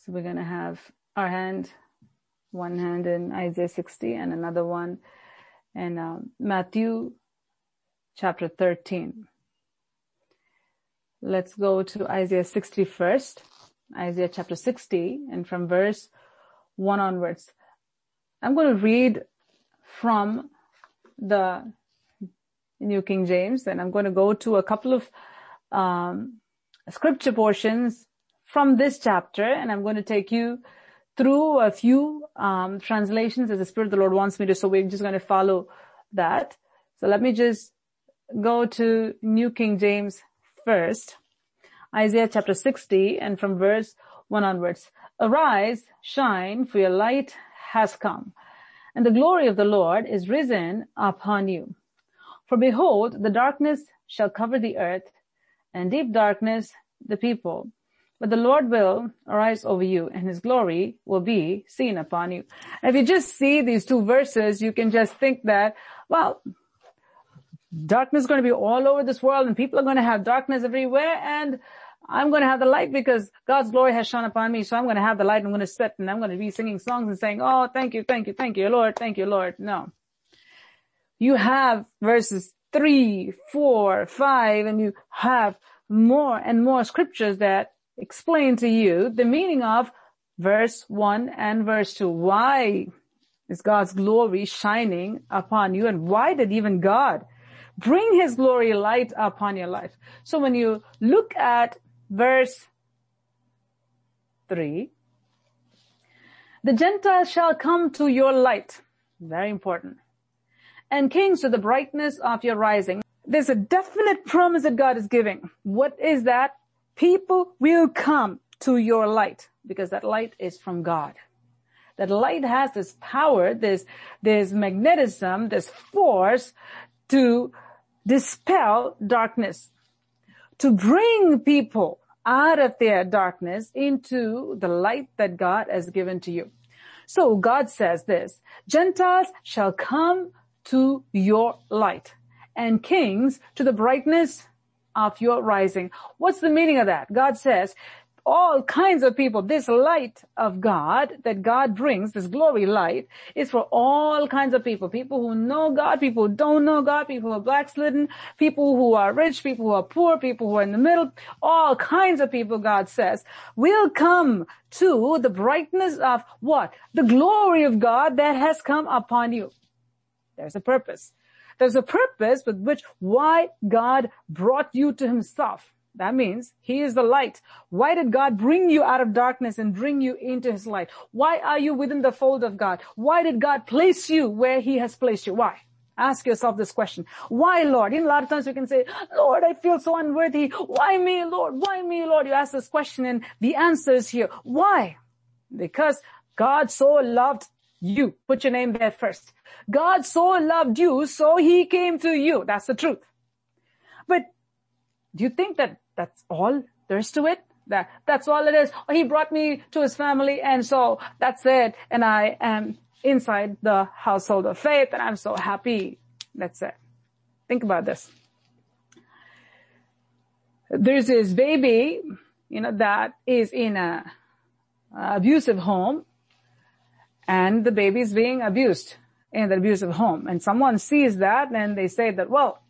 So we're going to have our hand, one hand in Isaiah 60 and another one in uh, Matthew chapter 13. Let's go to Isaiah 60 first. Isaiah chapter 60 and from verse 1 onwards. I'm going to read from the New King James and I'm going to go to a couple of um, scripture portions from this chapter and I'm going to take you through a few um, translations as the Spirit of the Lord wants me to. So we're just going to follow that. So let me just go to New King James first. Isaiah chapter 60 and from verse 1 onwards. Arise, shine, for your light has come, and the glory of the Lord is risen upon you. For behold, the darkness shall cover the earth, and deep darkness the people. But the Lord will arise over you and his glory will be seen upon you. if you just see these two verses, you can just think that, well, darkness is going to be all over this world and people are going to have darkness everywhere and I'm going to have the light because God's glory has shone upon me. So I'm going to have the light. And I'm going to sit and I'm going to be singing songs and saying, Oh, thank you, thank you, thank you, Lord, thank you, Lord. No. You have verses three, four, five, and you have more and more scriptures that explain to you the meaning of verse one and verse two. Why is God's glory shining upon you and why did even God bring his glory light upon your life? So when you look at verse 3. The Gentiles shall come to your light. Very important. And kings to the brightness of your rising. There's a definite promise that God is giving. What is that? People will come to your light because that light is from God. That light has this power, this, this magnetism, this force to dispel darkness, to bring people out of their darkness into the light that God has given to you. So God says this, Gentiles shall come to your light and kings to the brightness of your rising. What's the meaning of that? God says, all kinds of people. This light of God that God brings, this glory light, is for all kinds of people. People who know God, people who don't know God, people who are backslidden, people who are rich, people who are poor, people who are in the middle, all kinds of people, God says, will come to the brightness of what? The glory of God that has come upon you. There's a purpose. There's a purpose with which why God brought you to himself. That means he is the light. Why did God bring you out of darkness and bring you into his light? Why are you within the fold of God? Why did God place you where he has placed you? Why? Ask yourself this question. Why, Lord? In a lot of times we can say, Lord, I feel so unworthy. Why me, Lord? Why me, Lord? You ask this question and the answer is here. Why? Because God so loved you. Put your name there first. God so loved you, so he came to you. That's the truth. But do you think that that's all there is to it? That, that's all it is. Oh, he brought me to his family and so that's it. And I am inside the household of faith and I'm so happy. That's it. Think about this. There's this baby, you know, that is in a, a abusive home and the baby is being abused in the abusive home and someone sees that and they say that, well,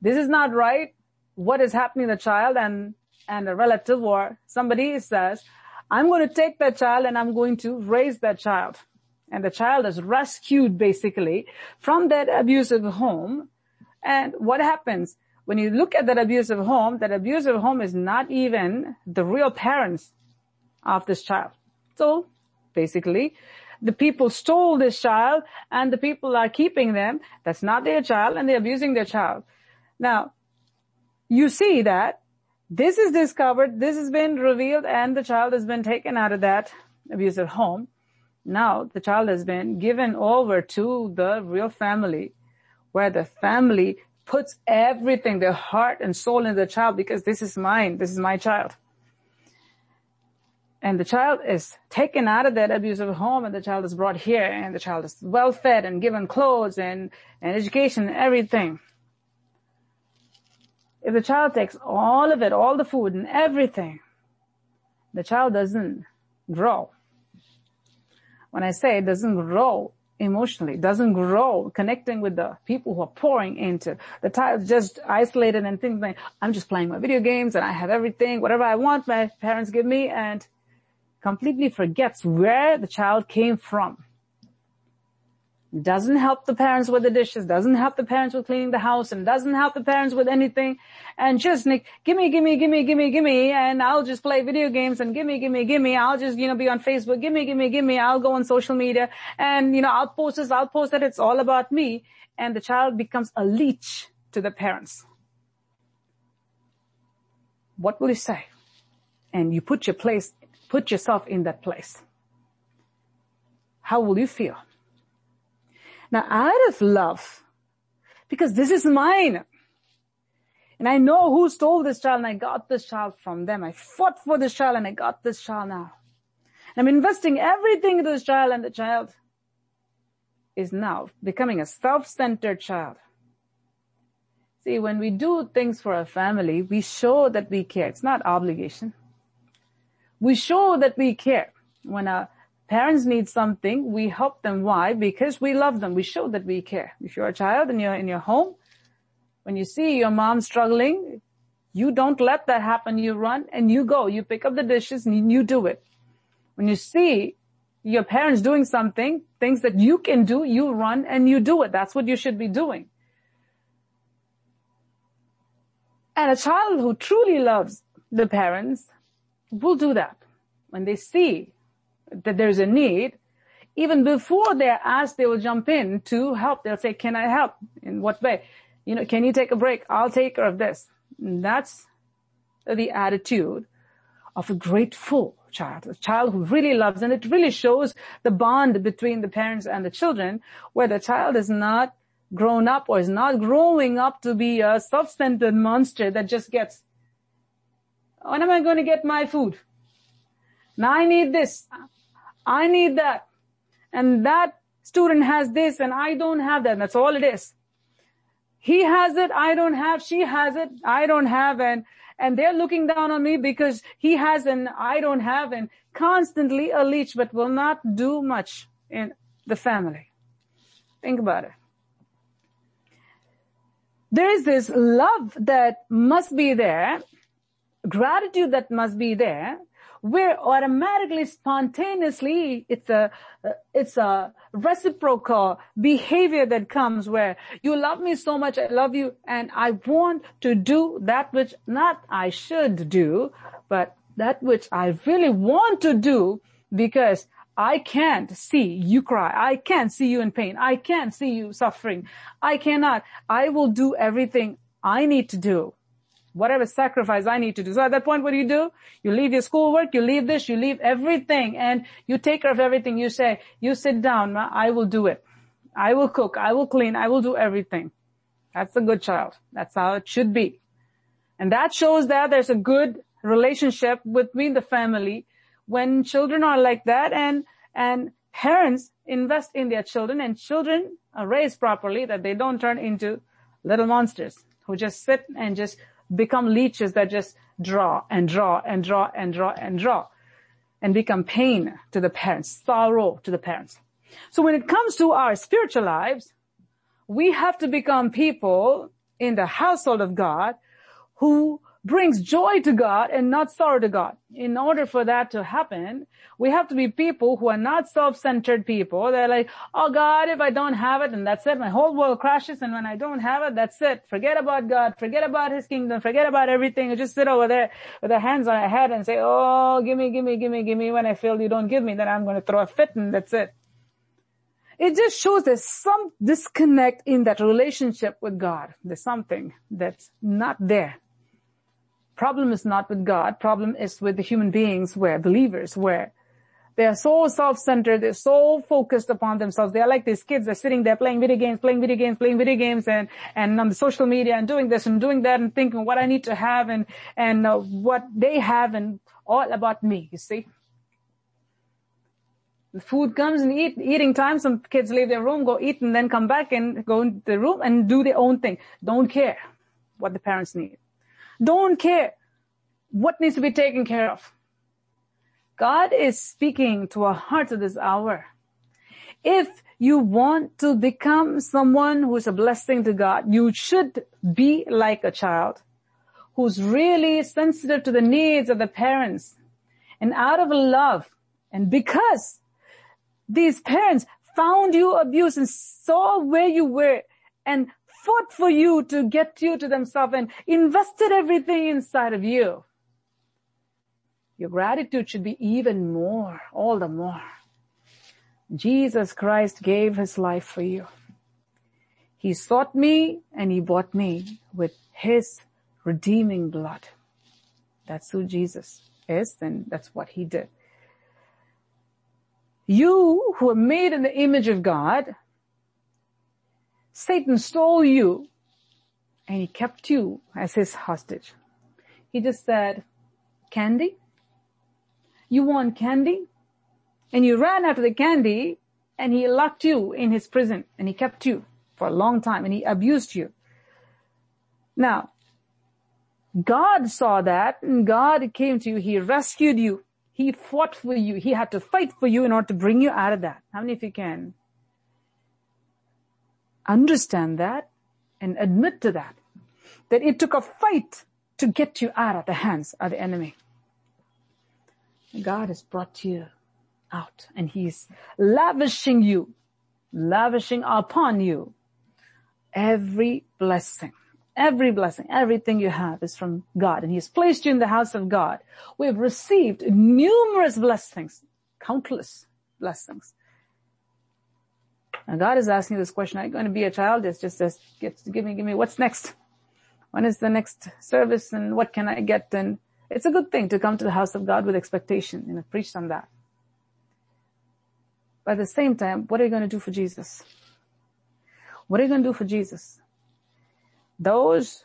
this is not right what is happening to the child and, and a relative or somebody says, I'm going to take that child and I'm going to raise that child. And the child is rescued basically from that abusive home. And what happens? When you look at that abusive home, that abusive home is not even the real parents of this child. So basically, the people stole this child and the people are keeping them. That's not their child and they're abusing their child. Now, you see that this is discovered, this has been revealed and the child has been taken out of that abusive home. Now the child has been given over to the real family where the family puts everything, their heart and soul in the child because this is mine, this is my child. And the child is taken out of that abusive home and the child is brought here and the child is well fed and given clothes and, and education and everything. If the child takes all of it, all the food and everything, the child doesn't grow. When I say it doesn't grow emotionally, doesn't grow connecting with the people who are pouring into the child just isolated and thinking like, I'm just playing my video games and I have everything, whatever I want my parents give me and completely forgets where the child came from doesn't help the parents with the dishes, doesn't help the parents with cleaning the house, and doesn't help the parents with anything, and just Nick, gimme, gimme, gimme, gimme, gimme, and I'll just play video games, and gimme, gimme, gimme, I'll just, you know, be on Facebook, gimme, gimme, gimme, I'll go on social media, and, you know, I'll post this, I'll post that, it's all about me, and the child becomes a leech to the parents. What will you say? And you put your place, put yourself in that place. How will you feel? Now out of love, because this is mine. And I know who stole this child and I got this child from them. I fought for this child and I got this child now. And I'm investing everything into this child and the child is now becoming a self-centered child. See, when we do things for our family, we show that we care. It's not obligation. We show that we care. When our parents need something, we help them. Why? Because we love them. We show that we care. If you're a child and you're in your home, when you see your mom struggling, you don't let that happen. You run and you go. You pick up the dishes and you do it. When you see your parents doing something, things that you can do, you run and you do it. That's what you should be doing. And a child who truly loves the parents will do that. When they see that there's a need, even before they're asked, they will jump in to help. They'll say, can I help? In what way? You know, can you take a break? I'll take care of this. And that's the attitude of a grateful child, a child who really loves, and it really shows the bond between the parents and the children, where the child is not grown up or is not growing up to be a self-centered monster that just gets, when am I going to get my food? Now I need this. I need that. And that student has this and I don't have that. That's all it is. He has it. I don't have. She has it. I don't have. And, and they're looking down on me because he has and I don't have and constantly a leech, but will not do much in the family. Think about it. There is this love that must be there, gratitude that must be there, where automatically, spontaneously, it's a, it's a reciprocal behavior that comes where you love me so much, I love you, and I want to do that which not I should do, but that which I really want to do because I can't see you cry. I can't see you in pain. I can't see you suffering. I cannot. I will do everything I need to do whatever sacrifice I need to do. So at that point, what do you do? You leave your schoolwork, you leave this, you leave everything, and you take care of everything. You say, you sit down, I will do it. I will cook, I will clean, I will do everything. That's a good child. That's how it should be. And that shows that there's a good relationship between the family when children are like that and, and parents invest in their children and children are raised properly that they don't turn into little monsters who just sit and just become leeches that just draw and draw and draw and draw and draw and become pain to the parents, sorrow to the parents. So when it comes to our spiritual lives, we have to become people in the household of God who brings joy to God and not sorrow to God. In order for that to happen, we have to be people who are not self-centered people. They're like, oh God, if I don't have it, and that's it, my whole world crashes, and when I don't have it, that's it. Forget about God, forget about His kingdom, forget about everything, and just sit over there with our hands on our head and say, oh, give me, give me, give me, give me. When I feel you don't give me, then I'm going to throw a fit and that's it. It just shows there's some disconnect in that relationship with God. There's something that's not there. Problem is not with God. Problem is with the human beings where believers where they are so self-centered. They're so focused upon themselves. They are like these kids. They're sitting there playing video games, playing video games, playing video games and, and on the social media and doing this and doing that and thinking what I need to have and, and uh, what they have and all about me, you see. The food comes and eat, eating time. Some kids leave their room, go eat and then come back and go into the room and do their own thing. Don't care what the parents need. Don't care what needs to be taken care of. God is speaking to our hearts at this hour. If you want to become someone who's a blessing to God, you should be like a child who's really sensitive to the needs of the parents and out of love and because these parents found you abused and saw where you were and fought for you to get you to themselves and invested everything inside of you. Your gratitude should be even more, all the more. Jesus Christ gave his life for you. He sought me and he bought me with his redeeming blood. That's who Jesus is and that's what he did. You who are made in the image of God, Satan stole you and he kept you as his hostage. He just said, candy? You want candy? And you ran after the candy and he locked you in his prison and he kept you for a long time and he abused you. Now, God saw that and God came to you. He rescued you. He fought for you. He had to fight for you in order to bring you out of that. How many of you can understand that and admit to that? That it took a fight to get you out of the hands of the enemy. God has brought you out and he's lavishing you, lavishing upon you every blessing. Every blessing, everything you have is from God and He has placed you in the house of God. We have received numerous blessings, countless blessings. And God is asking this question, are you going to be a child? It's just says, give me, give me, what's next? When is the next service and what can I get? And it's a good thing to come to the house of God with expectation and I've preached on that. But at the same time, what are you going to do for Jesus? What are you going to do for Jesus? those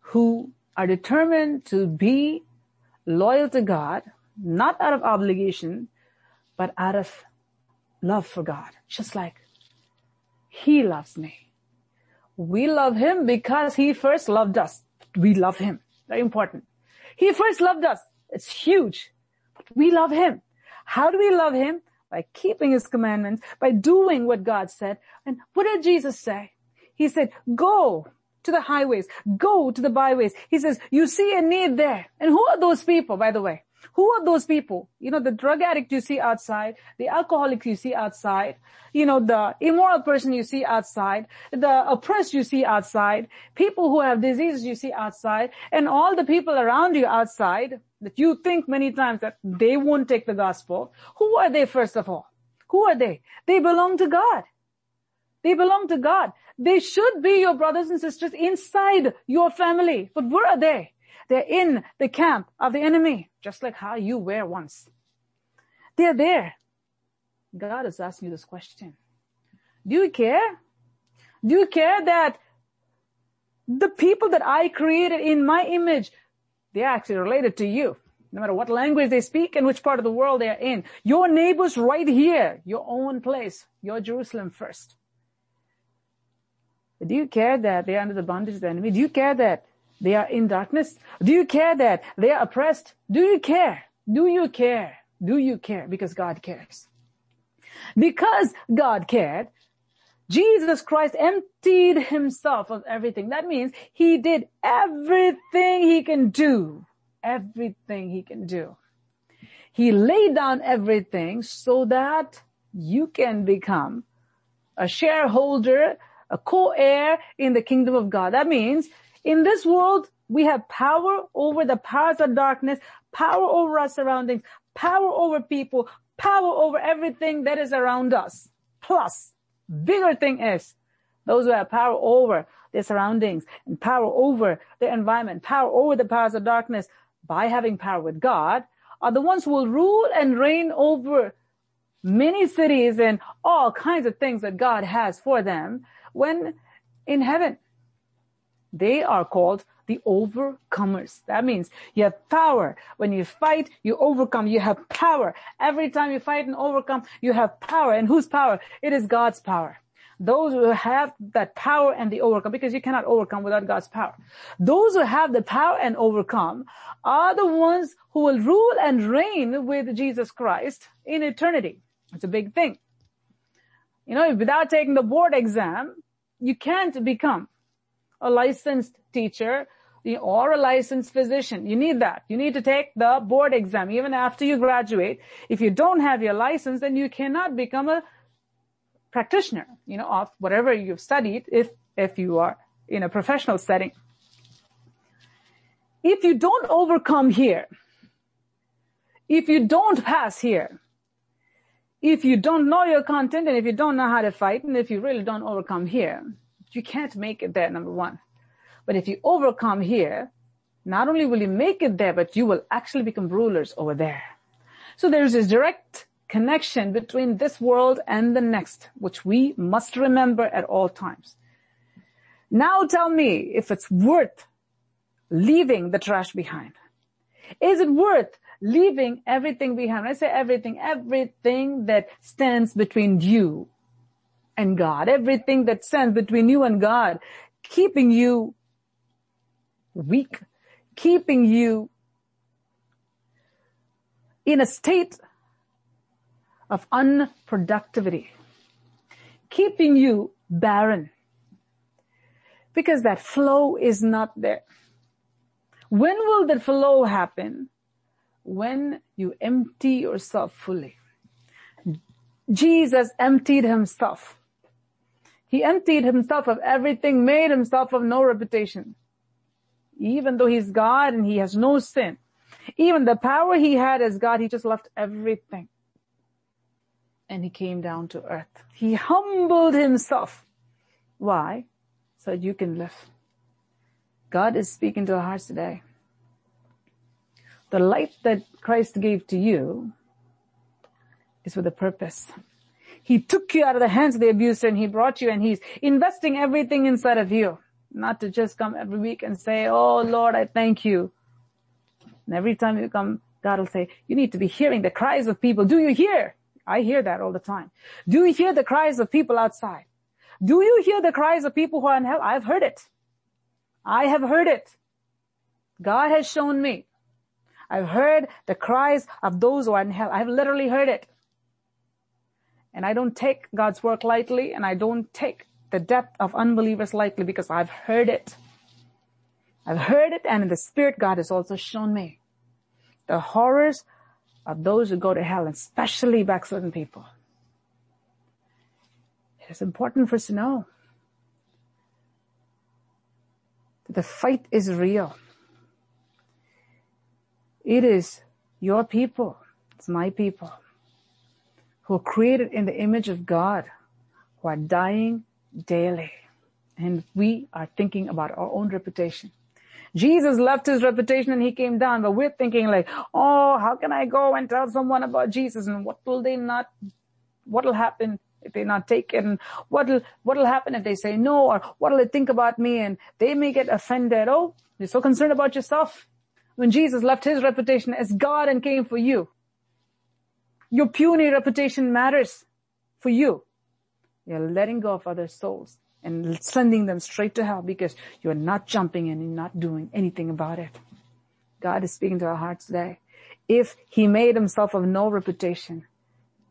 who are determined to be loyal to God, not out of obligation, but out of love for God, just like He loves me. We love Him because He first loved us. We love Him. Very important. He first loved us. It's huge. But we love Him. How do we love Him? By keeping His commandments, by doing what God said. And what did Jesus say? He said, go to the highways, go to the byways. He says, you see a need there. And who are those people, by the way? Who are those people? You know, the drug addict you see outside, the alcoholic you see outside, you know, the immoral person you see outside, the oppressed you see outside, people who have diseases you see outside, and all the people around you outside that you think many times that they won't take the gospel. Who are they first of all? Who are they? They belong to God. They belong to God. They should be your brothers and sisters inside your family. But where are they? They're in the camp of the enemy, just like how you were once. They're there. God is asking you this question. Do you care? Do you care that the people that I created in my image, they're actually related to you? No matter what language they speak and which part of the world they're in. Your neighbors right here, your own place, your Jerusalem first. Do you care that they are under the bondage of the enemy? Do you care that they are in darkness? Do you care that they are oppressed? Do you care? Do you care? Do you care? Because God cares. Because God cared, Jesus Christ emptied himself of everything. That means he did everything he can do. Everything he can do. He laid down everything so that you can become a shareholder a co-heir in the kingdom of God. That means in this world, we have power over the powers of darkness, power over our surroundings, power over people, power over everything that is around us. Plus, bigger thing is those who have power over their surroundings and power over their environment, power over the powers of darkness by having power with God are the ones who will rule and reign over many cities and all kinds of things that God has for them when in heaven. They are called the overcomers. That means you have power. When you fight, you overcome. You have power. Every time you fight and overcome, you have power. And whose power? It is God's power. those who have that power and the overcome, because you cannot overcome without God's power. Those who have the power and overcome are the ones who will rule and reign with Jesus Christ in eternity. It's a big thing. You know, without taking the board exam, you can't become a licensed teacher or a licensed physician. You need that. You need to take the board exam even after you graduate. If you don't have your license, then you cannot become a practitioner, you know, of whatever you've studied if, if you are in a professional setting. If you don't overcome here, if you don't pass here, if you don't know your content and if you don't know how to fight and if you really don't overcome here, you can't make it there, number one. But if you overcome here, not only will you make it there, but you will actually become rulers over there. So there's this direct connection between this world and the next, which we must remember at all times. Now tell me if it's worth leaving the trash behind. Is it worth leaving everything behind? When I say everything, everything that stands between you and God, everything that stands between you and God, keeping you weak, keeping you in a state of unproductivity, keeping you barren because that flow is not there. When will the flow happen? When you empty yourself fully. Jesus emptied himself. He emptied himself of everything, made himself of no reputation even though he's God and he has no sin, even the power he had as God, he just left everything. And he came down to earth. He humbled himself. Why? So that you can live. God is speaking to our hearts today. The light that Christ gave to you is with a purpose. He took you out of the hands of the abuser and he brought you and he's investing everything inside of you. Not to just come every week and say, oh Lord, I thank you. And every time you come, God will say, you need to be hearing the cries of people. Do you hear? I hear that all the time. Do you hear the cries of people outside? Do you hear the cries of people who are in hell? I've heard it. I have heard it. God has shown me. I've heard the cries of those who are in hell. I've literally heard it. And I don't take God's work lightly and I don't take the depth of unbelievers lightly because I've heard it. I've heard it and in the spirit God has also shown me the horrors of those who go to hell, especially backslidden people. It is important for us to know that the fight is real. It is your people. It's my people who are created in the image of God, who are dying daily. And we are thinking about our own reputation. Jesus left his reputation and he came down, but we're thinking like, oh, how can I go and tell someone about Jesus and what will they not, what'll happen if they not take it and what'll, what'll happen if they say no or what'll they think about me and they may get offended. Oh, you're so concerned about yourself. When Jesus left his reputation as God and came for you, your puny reputation matters for you. You're letting go of other souls and sending them straight to hell because you're not jumping in and not doing anything about it. God is speaking to our hearts today. If he made himself of no reputation,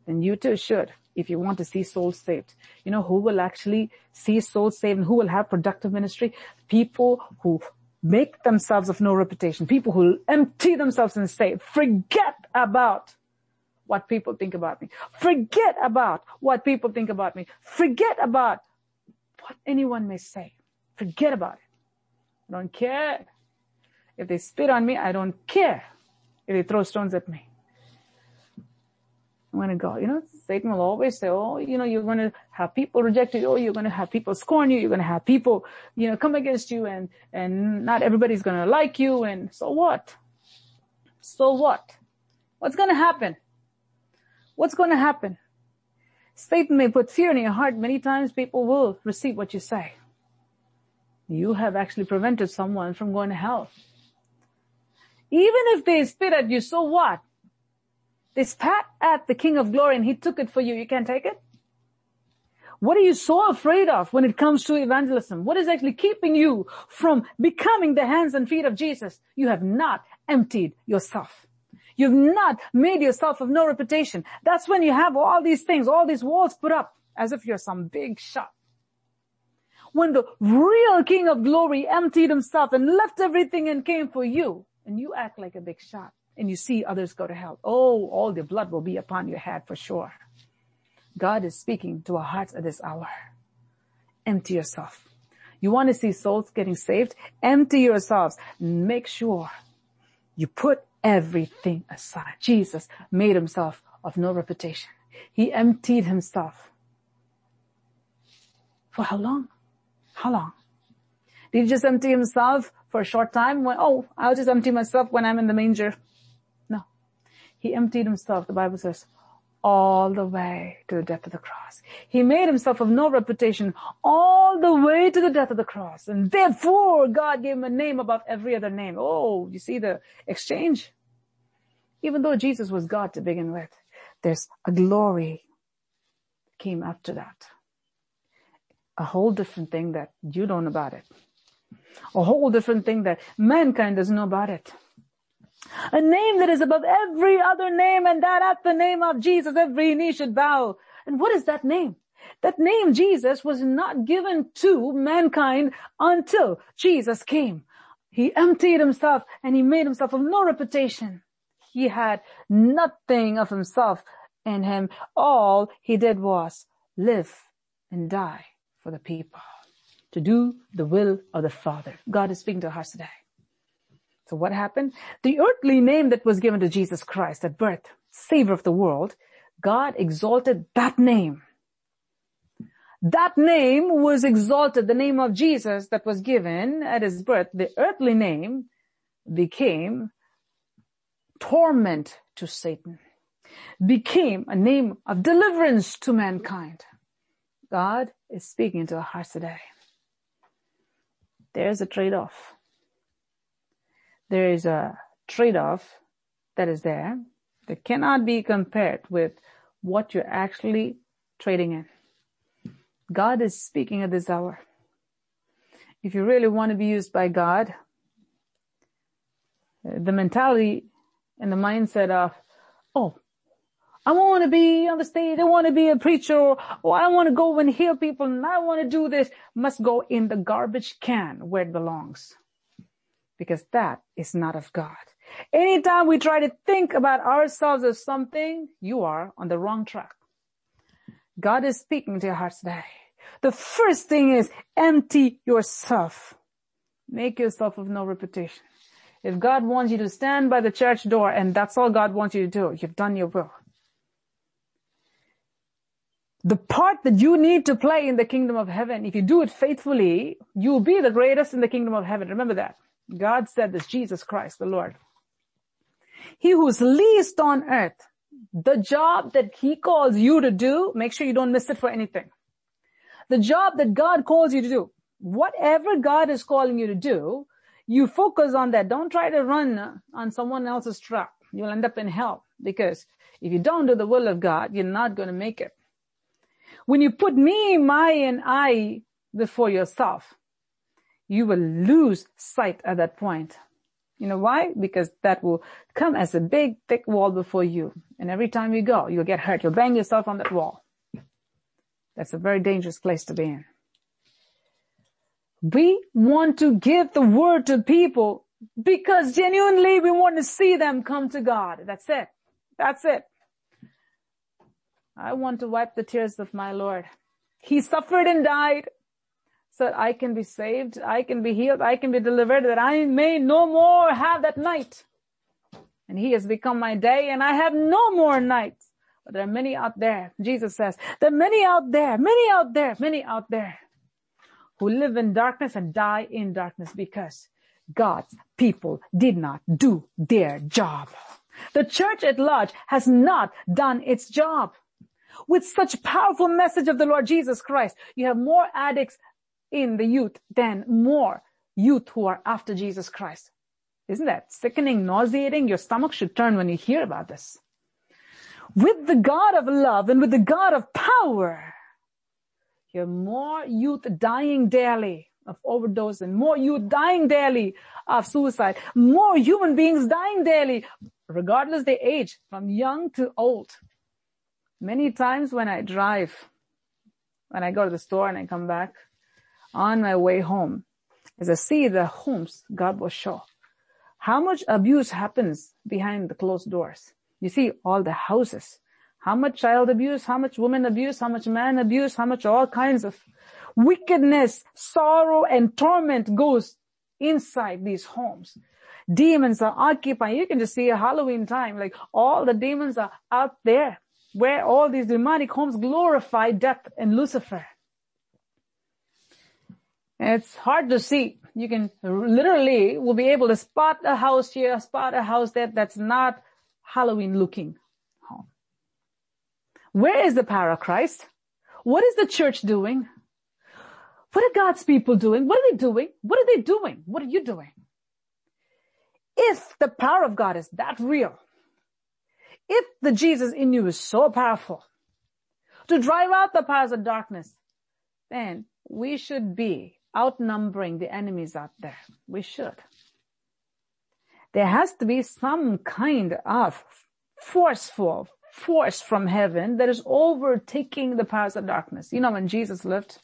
then you too should if you want to see souls saved. You know who will actually see souls saved and who will have productive ministry? People who make themselves of no reputation. People who empty themselves and say, forget about what people think about me. Forget about what people think about me. Forget about what anyone may say. Forget about it. I don't care. If they spit on me, I don't care. If they throw stones at me. I'm to go. You know, Satan will always say, oh, you know, you're to have people reject you. Oh, you're to have people scorn you. You're to have people, you know, come against you and, and not everybody's to like you. And so what? So what? What's to happen? What's going to happen? Satan may put fear in your heart. Many times people will receive what you say. You have actually prevented someone from going to hell. Even if they spit at you, so what? They spat at the King of Glory and he took it for you. You can't take it? What are you so afraid of when it comes to evangelism? What is actually keeping you from becoming the hands and feet of Jesus? You have not emptied yourself. You've not made yourself of no reputation. That's when you have all these things, all these walls put up as if you're some big shot. When the real King of glory emptied himself and left everything and came for you and you act like a big shot and you see others go to hell. Oh, all the blood will be upon your head for sure. God is speaking to our hearts at this hour. Empty yourself. You want to see souls getting saved? Empty yourselves. Make sure you put everything aside. Jesus made himself of no reputation. He emptied himself. For how long? How long? Did he just empty himself for a short time? When, oh, I'll just empty myself when I'm in the manger. No. He emptied himself, the Bible says, all the way to the death of the cross. He made himself of no reputation all the way to the death of the cross. And therefore God gave him a name above every other name. Oh, you see the exchange? Even though Jesus was God to begin with, there's a glory came after that. A whole different thing that you don't know about it. A whole different thing that mankind doesn't know about it. A name that is above every other name and that at the name of Jesus every knee should bow. And what is that name? That name Jesus was not given to mankind until Jesus came. He emptied himself and he made himself of no reputation. He had nothing of himself in him. All he did was live and die for the people to do the will of the Father. God is speaking to us today. So what happened? The earthly name that was given to Jesus Christ at birth, Savior of the world, God exalted that name. That name was exalted, the name of Jesus that was given at his birth, the earthly name became torment to Satan, became a name of deliverance to mankind. God is speaking to our hearts today. There's a trade-off there is a trade-off that is there that cannot be compared with what you're actually trading in. God is speaking at this hour. If you really want to be used by God, the mentality and the mindset of, uh, oh, I want to be on the stage. I want to be a preacher or, oh, I want to go and heal people and I want to do this must go in the garbage can where it belongs because that is not of God. Anytime we try to think about ourselves as something, you are on the wrong track. God is speaking to your hearts today. The first thing is empty yourself. Make yourself of no reputation. If God wants you to stand by the church door and that's all God wants you to do, you've done your will. The part that you need to play in the kingdom of heaven, if you do it faithfully, you will be the greatest in the kingdom of heaven. Remember that. God said this, Jesus Christ, the Lord. He who's least on earth, the job that he calls you to do, make sure you don't miss it for anything. The job that God calls you to do, whatever God is calling you to do, you focus on that. Don't try to run on someone else's track. You'll end up in hell because if you don't do the will of God, you're not going to make it. When you put me, my, and I before yourself, you will lose sight at that point. You know why? Because that will come as a big, thick wall before you. And every time you go, you'll get hurt. You'll bang yourself on that wall. That's a very dangerous place to be in. We want to give the word to people because genuinely we want to see them come to God. That's it. That's it. I want to wipe the tears of my Lord. He suffered and died so that I can be saved, I can be healed, I can be delivered, that I may no more have that night. And he has become my day and I have no more nights. But there are many out there, Jesus says, there are many out there, many out there, many out there who live in darkness and die in darkness because God's people did not do their job. The church at large has not done its job. With such powerful message of the Lord Jesus Christ, you have more addicts in the youth than more youth who are after Jesus Christ. Isn't that sickening, nauseating? Your stomach should turn when you hear about this. With the God of love and with the God of power, You have more youth dying daily of overdose and more youth dying daily of suicide, more human beings dying daily, regardless their age, from young to old. Many times when I drive, when I go to the store and I come back on my way home, as I see the homes God will show, how much abuse happens behind the closed doors. You see all the houses, how much child abuse, how much woman abuse, how much man abuse, how much all kinds of wickedness, sorrow and torment goes inside these homes. Demons are occupying. You can just see a Halloween time, like all the demons are out there where all these demonic homes glorify death and Lucifer. It's hard to see. You can literally will be able to spot a house here, spot a house there that's not Halloween looking. Where is the power of Christ? What is the church doing? What are God's people doing? What are they doing? What are they doing? What are you doing? If the power of God is that real, if the Jesus in you is so powerful to drive out the powers of darkness, then we should be outnumbering the enemies out there. We should. There has to be some kind of forceful force from heaven that is overtaking the powers of darkness. You know, when Jesus lived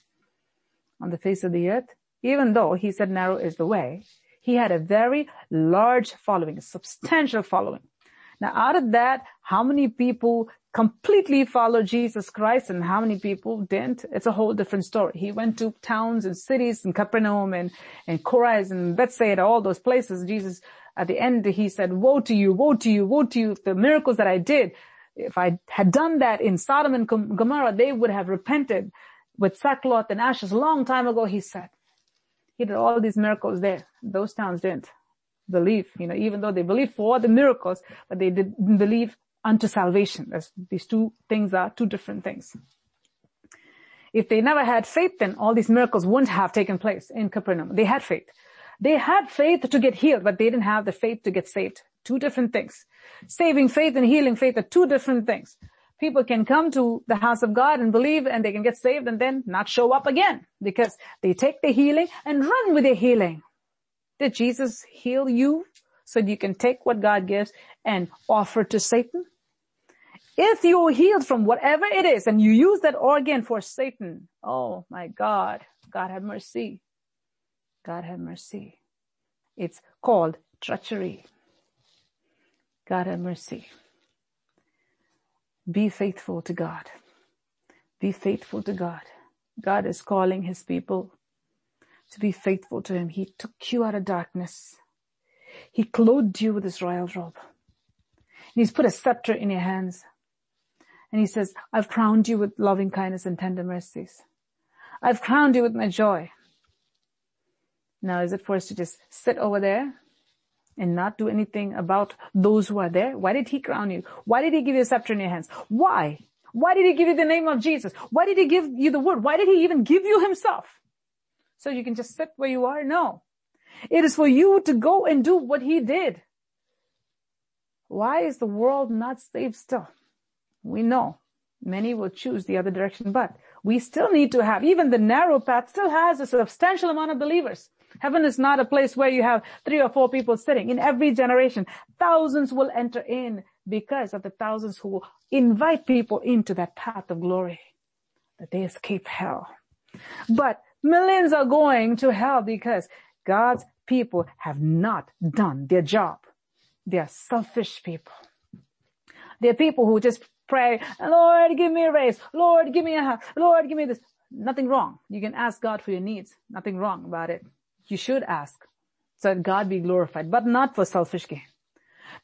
on the face of the earth, even though he said narrow is the way, he had a very large following, a substantial following. Now out of that, how many people completely followed Jesus Christ and how many people didn't? It's a whole different story. He went to towns and cities and Capernaum and, and Choraz and Bethsaida, all those places. Jesus, at the end, he said, woe to you, woe to you, woe to you. The miracles that I did, if I had done that in Sodom and Gomorrah, they would have repented with sackcloth and ashes a long time ago, he said. He did all these miracles there. Those towns didn't believe, you know, even though they believed for the miracles, but they didn't believe unto salvation. As these two things are two different things. If they never had faith, then all these miracles wouldn't have taken place in Capernaum. They had faith. They had faith to get healed, but they didn't have the faith to get saved. Two different things. Saving faith and healing faith are two different things. People can come to the house of God and believe and they can get saved and then not show up again because they take the healing and run with the healing. Did Jesus heal you so you can take what God gives and offer to Satan? If you're healed from whatever it is and you use that organ for Satan, oh my God, God have mercy. God have mercy. It's called treachery. God have mercy. Be faithful to God. Be faithful to God. God is calling his people to be faithful to him. He took you out of darkness. He clothed you with his royal robe. And he's put a scepter in your hands. And he says, I've crowned you with loving kindness and tender mercies. I've crowned you with my joy. Now is it for us to just sit over there and not do anything about those who are there? Why did he crown you? Why did he give you a scepter in your hands? Why? Why did he give you the name of Jesus? Why did he give you the word? Why did he even give you himself? So you can just sit where you are? No. It is for you to go and do what he did. Why is the world not saved still? We know many will choose the other direction, but we still need to have, even the narrow path still has a substantial amount of believers. Heaven is not a place where you have three or four people sitting. In every generation, thousands will enter in because of the thousands who invite people into that path of glory, that they escape hell. But millions are going to hell because God's people have not done their job. They are selfish people. They're people who just pray, Lord, give me a raise. Lord, give me a house. Lord, give me this. Nothing wrong. You can ask God for your needs. Nothing wrong about it you should ask so that God be glorified, but not for selfish gain.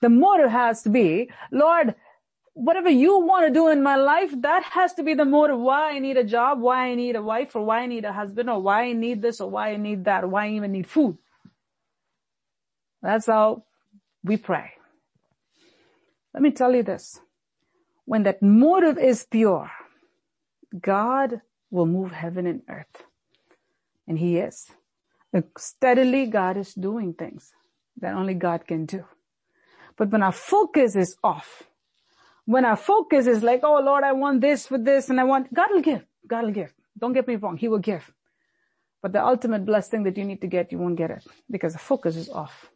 The motive has to be, Lord, whatever you want to do in my life, that has to be the motive why I need a job, why I need a wife, or why I need a husband, or why I need this, or why I need that, why I even need food. That's how we pray. Let me tell you this. When that motive is pure, God will move heaven and earth. And He is. Uh, steadily, God is doing things that only God can do. But when our focus is off, when our focus is like, oh Lord, I want this for this and I want, God will give, God will give. Don't get me wrong. He will give. But the ultimate blessing that you need to get, you won't get it because the focus is off.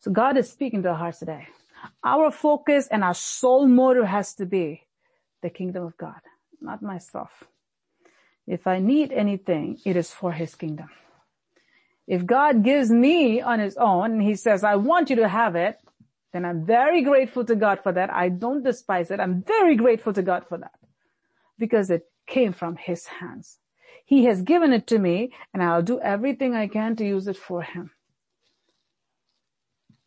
So God is speaking to our hearts today. Our focus and our sole motive has to be the kingdom of God, not myself. If I need anything, it is for his kingdom. If God gives me on his own and he says, I want you to have it, then I'm very grateful to God for that. I don't despise it. I'm very grateful to God for that because it came from his hands. He has given it to me and I'll do everything I can to use it for him.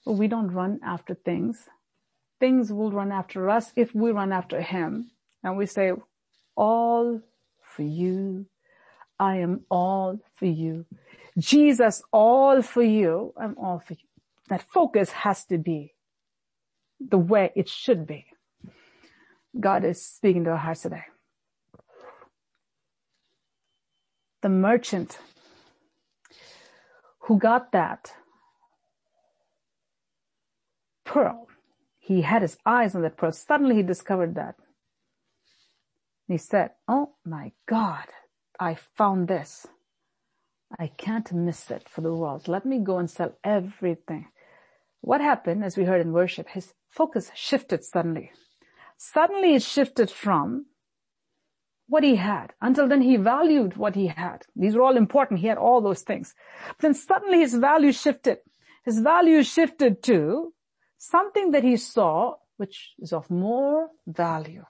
But we don't run after things. Things will run after us if we run after him and we say, all for you. I am all for you. Jesus, all for you. I'm all for you. That focus has to be the way it should be. God is speaking to our hearts today. The merchant who got that pearl, he had his eyes on that pearl. Suddenly he discovered that. He said, Oh my God, I found this. I can't miss it for the world. Let me go and sell everything. What happened, as we heard in worship, his focus shifted suddenly. Suddenly it shifted from what he had. Until then he valued what he had. These were all important. He had all those things. But then suddenly his value shifted. His value shifted to something that he saw which is of more value.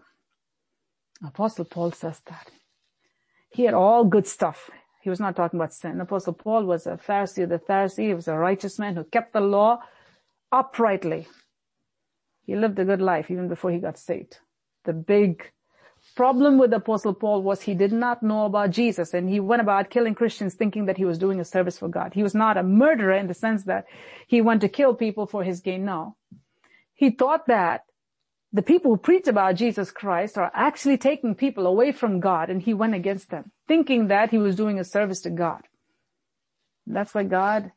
Apostle Paul says that. He had all good stuff. He was not talking about sin. Apostle Paul was a Pharisee the Pharisee. He was a righteous man who kept the law uprightly. He lived a good life even before he got saved. The big problem with Apostle Paul was he did not know about Jesus and he went about killing Christians thinking that he was doing a service for God. He was not a murderer in the sense that he went to kill people for his gain. No. He thought that the people who preach about Jesus Christ are actually taking people away from God and he went against them, thinking that he was doing a service to God. That's why God,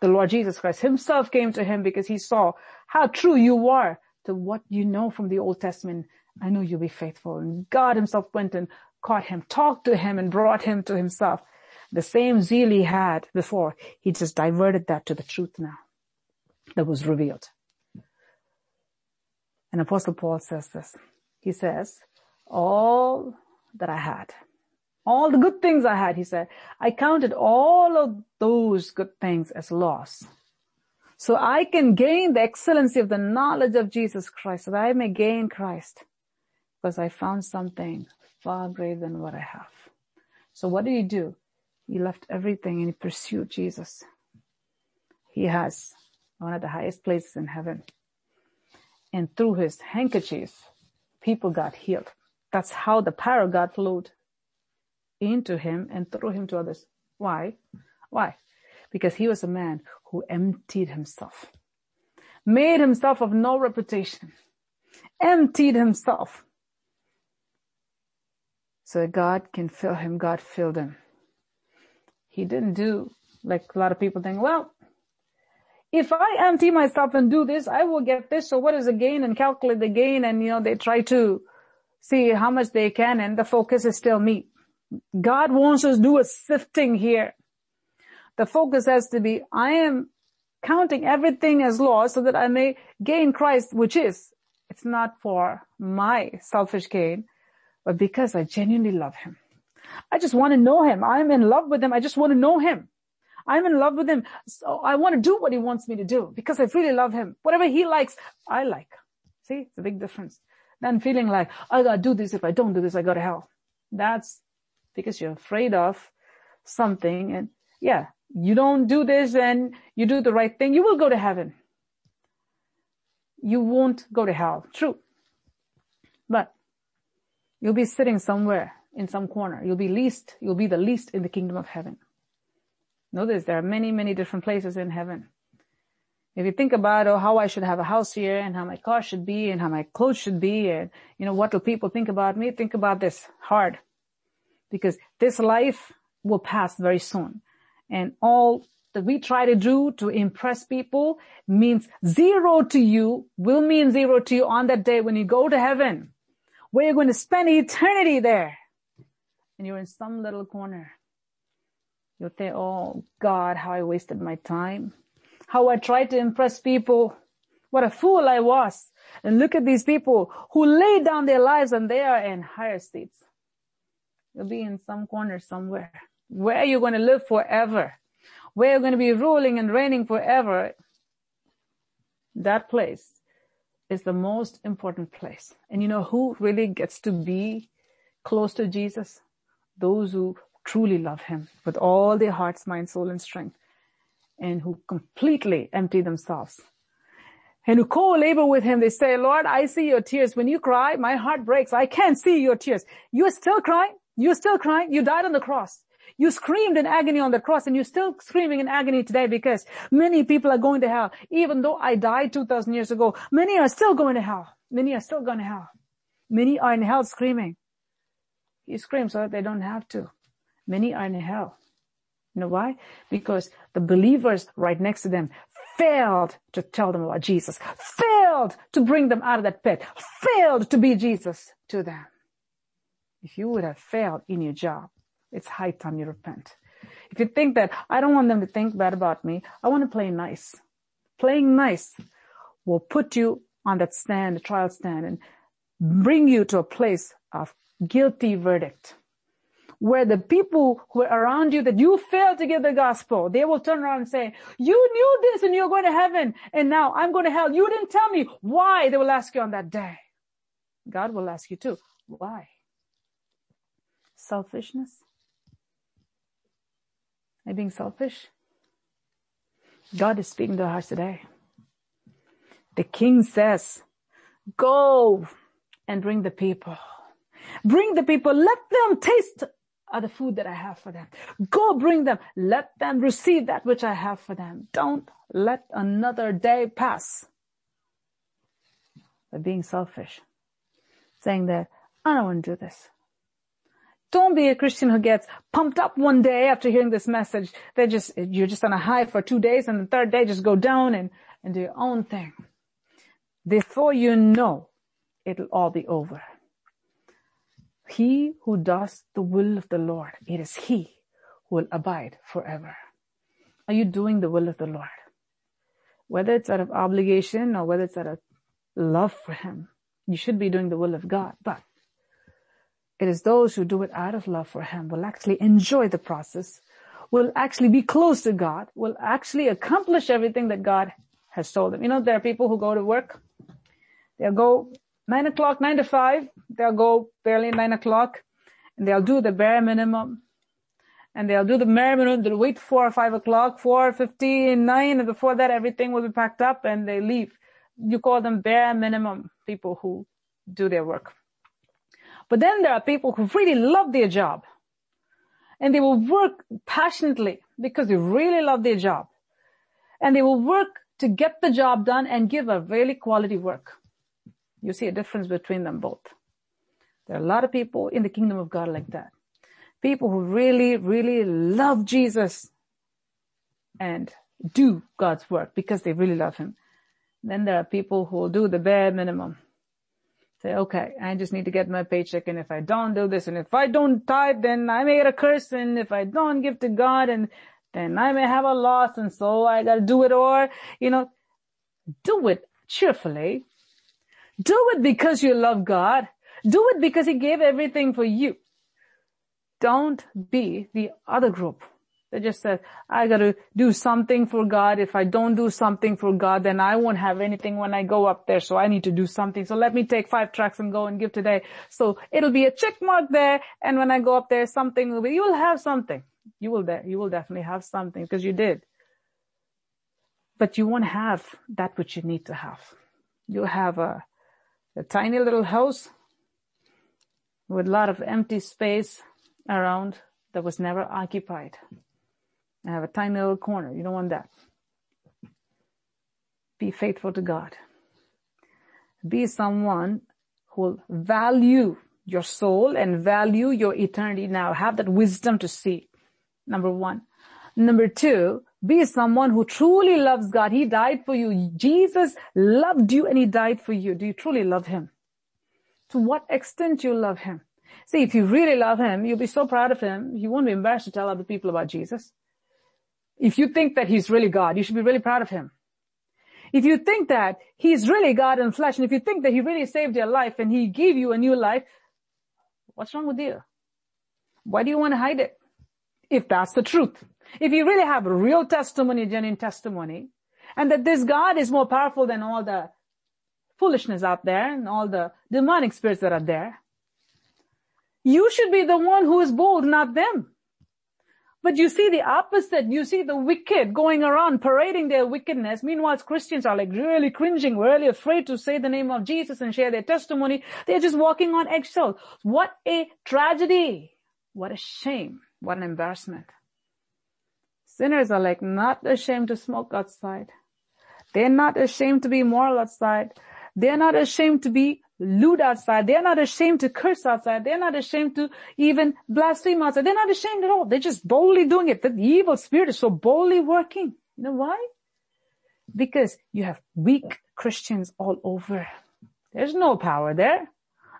the Lord Jesus Christ himself came to him because he saw how true you are to what you know from the Old Testament. I know you'll be faithful. And God himself went and caught him, talked to him and brought him to himself. The same zeal he had before, he just diverted that to the truth now that was revealed. And Apostle Paul says this. He says, all that I had, all the good things I had, he said, I counted all of those good things as loss. So I can gain the excellency of the knowledge of Jesus Christ, so that I may gain Christ. Because I found something far greater than what I have. So what did he do? He left everything and he pursued Jesus. He has one of the highest places in heaven and through his handkerchief, people got healed. That's how the power of God flowed into him and through him to others. Why? Why? Because he was a man who emptied himself, made himself of no reputation, emptied himself so that God can fill him. God filled him. He didn't do like a lot of people think, well, if I empty myself and do this, I will get this. So what is the gain and calculate the gain and, you know, they try to see how much they can and the focus is still me. God wants us to do a sifting here. The focus has to be, I am counting everything as loss so that I may gain Christ, which is, it's not for my selfish gain, but because I genuinely love Him. I just want to know Him. I'm in love with Him. I just want to know Him. I'm in love with him. So I want to do what he wants me to do because I really love him. Whatever he likes, I like. See, it's a big difference. Then feeling like, I gotta do this. If I don't do this, I go to hell. That's because you're afraid of something. And yeah, you don't do this and you do the right thing. You will go to heaven. You won't go to hell. True. But you'll be sitting somewhere in some corner. You'll be least, you'll be the least in the kingdom of heaven. Notice there are many, many different places in heaven. If you think about oh, how I should have a house here and how my car should be and how my clothes should be and, you know, what will people think about me? Think about this hard because this life will pass very soon and all that we try to do to impress people means zero to you will mean zero to you on that day when you go to heaven where you're going to spend eternity there and you're in some little corner. You'll think, oh God, how I wasted my time. How I tried to impress people. What a fool I was. And look at these people who lay down their lives and they are in higher states. You'll be in some corner somewhere where you're going to live forever, where you're going to be ruling and reigning forever. That place is the most important place. And you know who really gets to be close to Jesus? Those who truly love him with all their hearts, mind, soul, and strength and who completely empty themselves and who co-labor with him. They say, Lord, I see your tears. When you cry, my heart breaks. I can't see your tears. You're still crying. You're still crying. You died on the cross. You screamed in agony on the cross and you're still screaming in agony today because many people are going to hell. Even though I died 2000 years ago, many are still going to hell. Many are still going to hell. Many are in hell screaming. You scream so that they don't have to. Many are in hell. You know why? Because the believers right next to them failed to tell them about Jesus, failed to bring them out of that pit, failed to be Jesus to them. If you would have failed in your job, it's high time you repent. If you think that I don't want them to think bad about me, I want to play nice. Playing nice will put you on that stand, the trial stand and bring you to a place of guilty verdict where the people who are around you that you failed to give the gospel, they will turn around and say, you knew this and you're going to heaven and now I'm going to hell. You didn't tell me why they will ask you on that day. God will ask you too. Why? Selfishness? Am I being selfish? God is speaking to our hearts today. The king says, go and bring the people. Bring the people. Let them taste are the food that I have for them. Go bring them. Let them receive that which I have for them. Don't let another day pass by being selfish. Saying that, I don't want to do this. Don't be a Christian who gets pumped up one day after hearing this message. They just, you're just on a high for two days and the third day just go down and, and do your own thing. Before you know, it'll all be over. He who does the will of the Lord, it is he who will abide forever. Are you doing the will of the Lord? Whether it's out of obligation or whether it's out of love for him, you should be doing the will of God. But it is those who do it out of love for him will actually enjoy the process, will actually be close to God, will actually accomplish everything that God has told them. You know, there are people who go to work. They'll go nine o'clock, nine to five, they'll go barely nine o'clock and they'll do the bare minimum. And they'll do the bare minimum, they'll wait four or five o'clock, four fifteen, nine, and before that everything will be packed up and they leave. You call them bare minimum people who do their work. But then there are people who really love their job. And they will work passionately because they really love their job. And they will work to get the job done and give a really quality work. You see a difference between them both. There are a lot of people in the kingdom of God like that. People who really, really love Jesus and do God's work because they really love Him. Then there are people who will do the bare minimum. Say, okay, I just need to get my paycheck and if I don't do this and if I don't tithe, then I may get a curse and if I don't give to God and then I may have a loss and so I gotta do it or, you know, do it cheerfully do it because you love God. Do it because He gave everything for you. Don't be the other group that just says, I gotta do something for God. If I don't do something for God, then I won't have anything when I go up there. So I need to do something. So let me take five tracts and go and give today. So it'll be a check mark there. And when I go up there, something will be, you will have something. You will there, you will definitely have something because you did. But you won't have that which you need to have. You'll have a, a tiny little house with a lot of empty space around that was never occupied. I have a tiny little corner. You don't want that. Be faithful to God. Be someone who will value your soul and value your eternity now. Have that wisdom to see. Number one. Number two, be someone who truly loves God. He died for you. Jesus loved you and he died for you. Do you truly love him? To what extent you love him? See, if you really love him, you'll be so proud of him, you won't be embarrassed to tell other people about Jesus. If you think that he's really God, you should be really proud of him. If you think that he's really God in flesh, and if you think that he really saved your life and he gave you a new life, what's wrong with you? Why do you want to hide it? If that's the truth. If you really have real testimony, genuine testimony, and that this God is more powerful than all the foolishness out there and all the demonic spirits that are there, you should be the one who is bold, not them. But you see the opposite. You see the wicked going around parading their wickedness. Meanwhile, Christians are like really cringing, really afraid to say the name of Jesus and share their testimony. They're just walking on eggshells. What a tragedy. What a shame. What an embarrassment. Sinners are like not ashamed to smoke outside. They're not ashamed to be moral outside. They're not ashamed to be lewd outside. They're not ashamed to curse outside. They're not ashamed to even blaspheme outside. They're not ashamed at all. They're just boldly doing it. The evil spirit is so boldly working. You know why? Because you have weak Christians all over. There's no power there.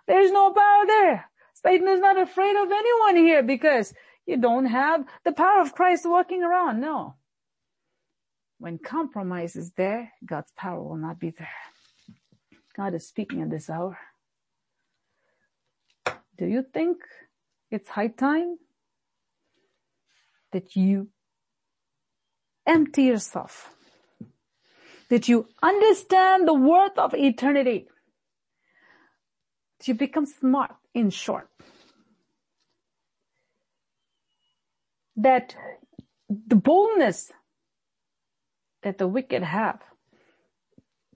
There's no power there. Satan is not afraid of anyone here because you don't have the power of Christ walking around. No. When compromise is there, God's power will not be there. God is speaking at this hour. Do you think it's high time that you empty yourself? That you understand the worth of eternity? That you become smart in short? That the boldness that the wicked have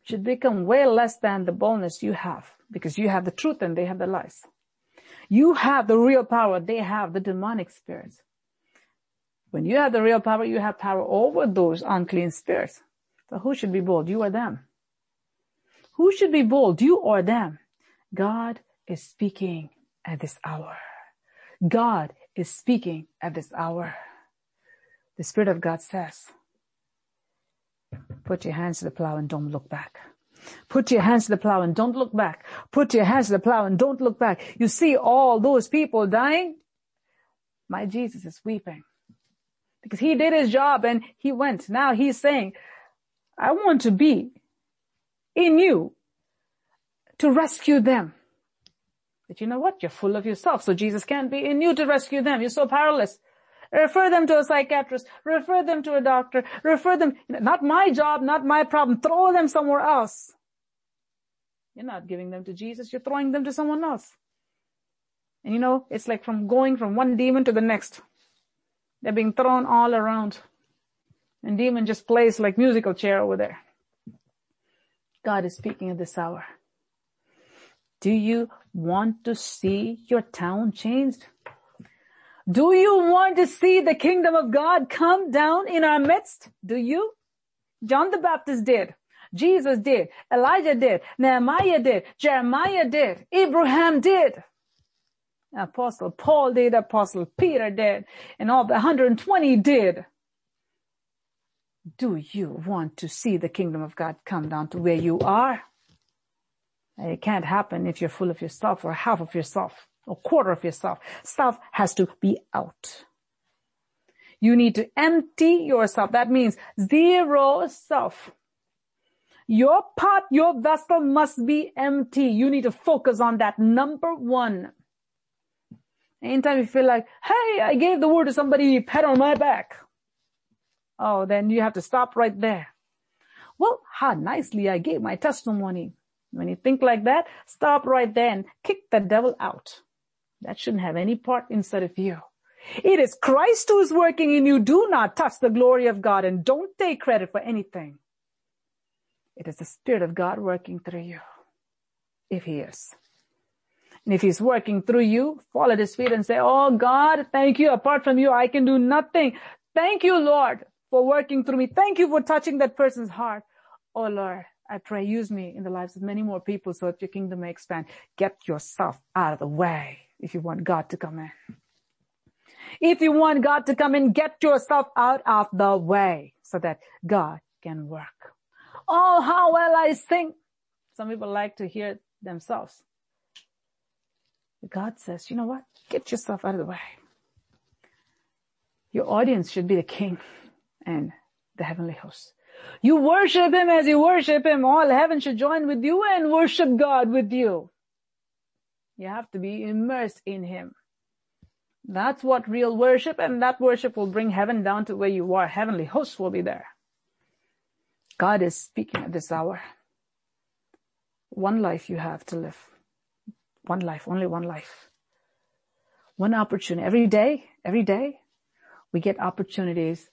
should become way less than the boldness you have because you have the truth and they have the lies. You have the real power. They have the demonic spirits. When you have the real power, you have power over those unclean spirits. So who should be bold? You or them? Who should be bold? You or them? God is speaking at this hour. God is speaking at this hour. The Spirit of God says, Put your hands to the plow and don't look back. Put your hands to the plow and don't look back. Put your hands to the plow and don't look back. You see all those people dying? My Jesus is weeping because he did his job and he went. Now he's saying, I want to be in you to rescue them. But you know what? You're full of yourself. So Jesus can't be in you to rescue them. You're so powerless. Refer them to a psychiatrist. Refer them to a doctor. Refer them, not my job, not my problem. Throw them somewhere else. You're not giving them to Jesus. You're throwing them to someone else. And you know, it's like from going from one demon to the next. They're being thrown all around. And demon just plays like musical chair over there. God is speaking at this hour. Do you want to see your town changed? Do you want to see the kingdom of God come down in our midst? Do you? John the Baptist did. Jesus did. Elijah did. Nehemiah did. Jeremiah did. Abraham did. Apostle Paul did. Apostle Peter did. And all the 120 did. Do you want to see the kingdom of God come down to where you are? It can't happen if you're full of yourself or half of yourself or quarter of yourself. Stuff has to be out. You need to empty yourself. That means zero self. Your pot, your vessel must be empty. You need to focus on that number one. Anytime you feel like, hey, I gave the word to somebody, pat on my back. Oh, then you have to stop right there. Well, how nicely I gave my testimony. When you think like that, stop right there and kick the devil out. That shouldn't have any part inside of you. It is Christ who is working in you. Do not touch the glory of God and don't take credit for anything. It is the Spirit of God working through you. If He is. And if He's working through you, fall at His feet and say, Oh God, thank you. Apart from you, I can do nothing. Thank you, Lord, for working through me. Thank you for touching that person's heart. Oh Lord, I pray use me in the lives of many more people so that your kingdom may expand. Get yourself out of the way if you want God to come in. If you want God to come in, get yourself out of the way so that God can work. Oh, how well I sing. Some people like to hear themselves. God says, you know what? Get yourself out of the way. Your audience should be the king and the heavenly host. You worship him as you worship him. All heaven should join with you and worship God with you. You have to be immersed in him. That's what real worship and that worship will bring heaven down to where you are. Heavenly hosts will be there. God is speaking at this hour. One life you have to live. One life, only one life. One opportunity. Every day, every day, we get opportunities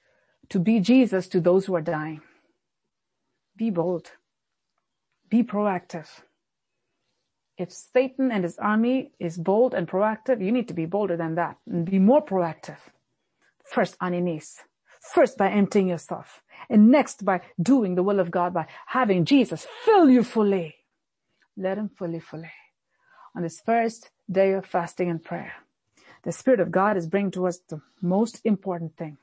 to be Jesus to those who are dying. Be bold. Be proactive. If Satan and his army is bold and proactive, you need to be bolder than that and be more proactive. First on your knees. First by emptying yourself. And next by doing the will of God by having Jesus fill you fully. Let him fully, fully. On this first day of fasting and prayer, the Spirit of God is bringing to us the most important thing.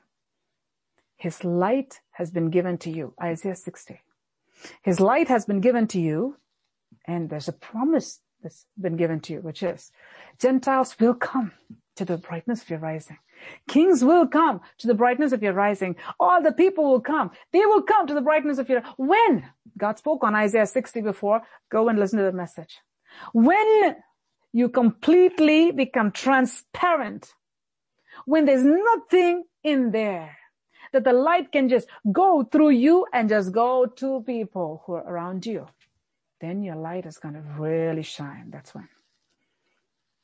His light has been given to you. Isaiah 60. His light has been given to you and there's a promise that's been given to you, which is Gentiles will come to the brightness of your rising. Kings will come to the brightness of your rising. All the people will come. They will come to the brightness of your, when? God spoke on Isaiah 60 before. Go and listen to the message. When you completely become transparent, when there's nothing in there, that the light can just go through you and just go to people who are around you, then your light is going to really shine. That's when.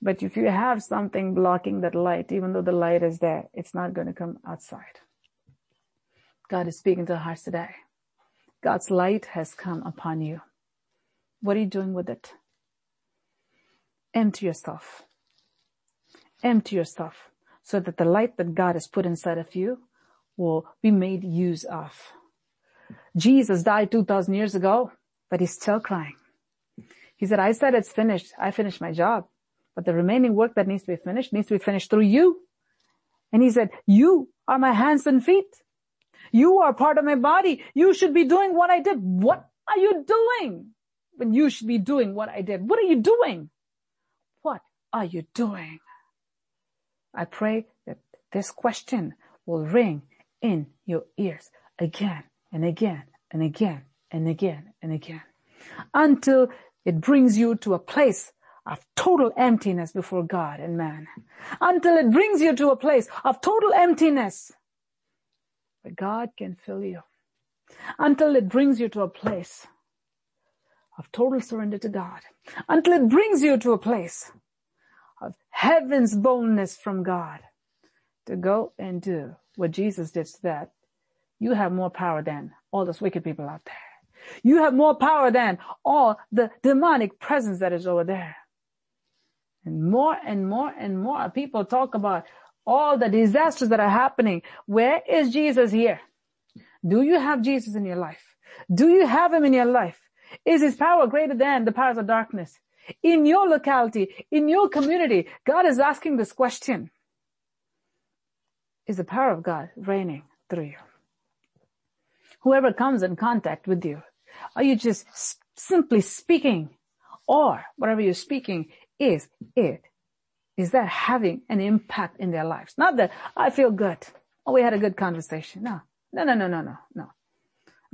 But if you have something blocking that light, even though the light is there, it's not going to come outside. God is speaking to our hearts today. God's light has come upon you. What are you doing with it? Empty yourself. Empty yourself so that the light that God has put inside of you will be made use of. Jesus died 2000 years ago, but he's still crying. He said, I said it's finished. I finished my job. But the remaining work that needs to be finished needs to be finished through you. And he said, you are my hands and feet. You are part of my body. You should be doing what I did. What are you doing? When you should be doing what I did. What are you doing? What are you doing? I pray that this question will ring in your ears again and again and again and again and again until it brings you to a place of total emptiness before God and man. Until it brings you to a place of total emptiness where God can fill you. Until it brings you to a place of total surrender to God. Until it brings you to a place of heaven's boldness from God to go and do what Jesus did so that you have more power than all those wicked people out there. You have more power than all the demonic presence that is over there. And more and more and more people talk about all the disasters that are happening. Where is Jesus here? Do you have Jesus in your life? Do you have him in your life? Is his power greater than the powers of darkness? In your locality, in your community, God is asking this question. Is the power of God reigning through you? Whoever comes in contact with you, are you just simply speaking or whatever you're speaking is it? Is that having an impact in their lives? Not that I feel good. Oh, we had a good conversation. No, no, no, no, no, no, no.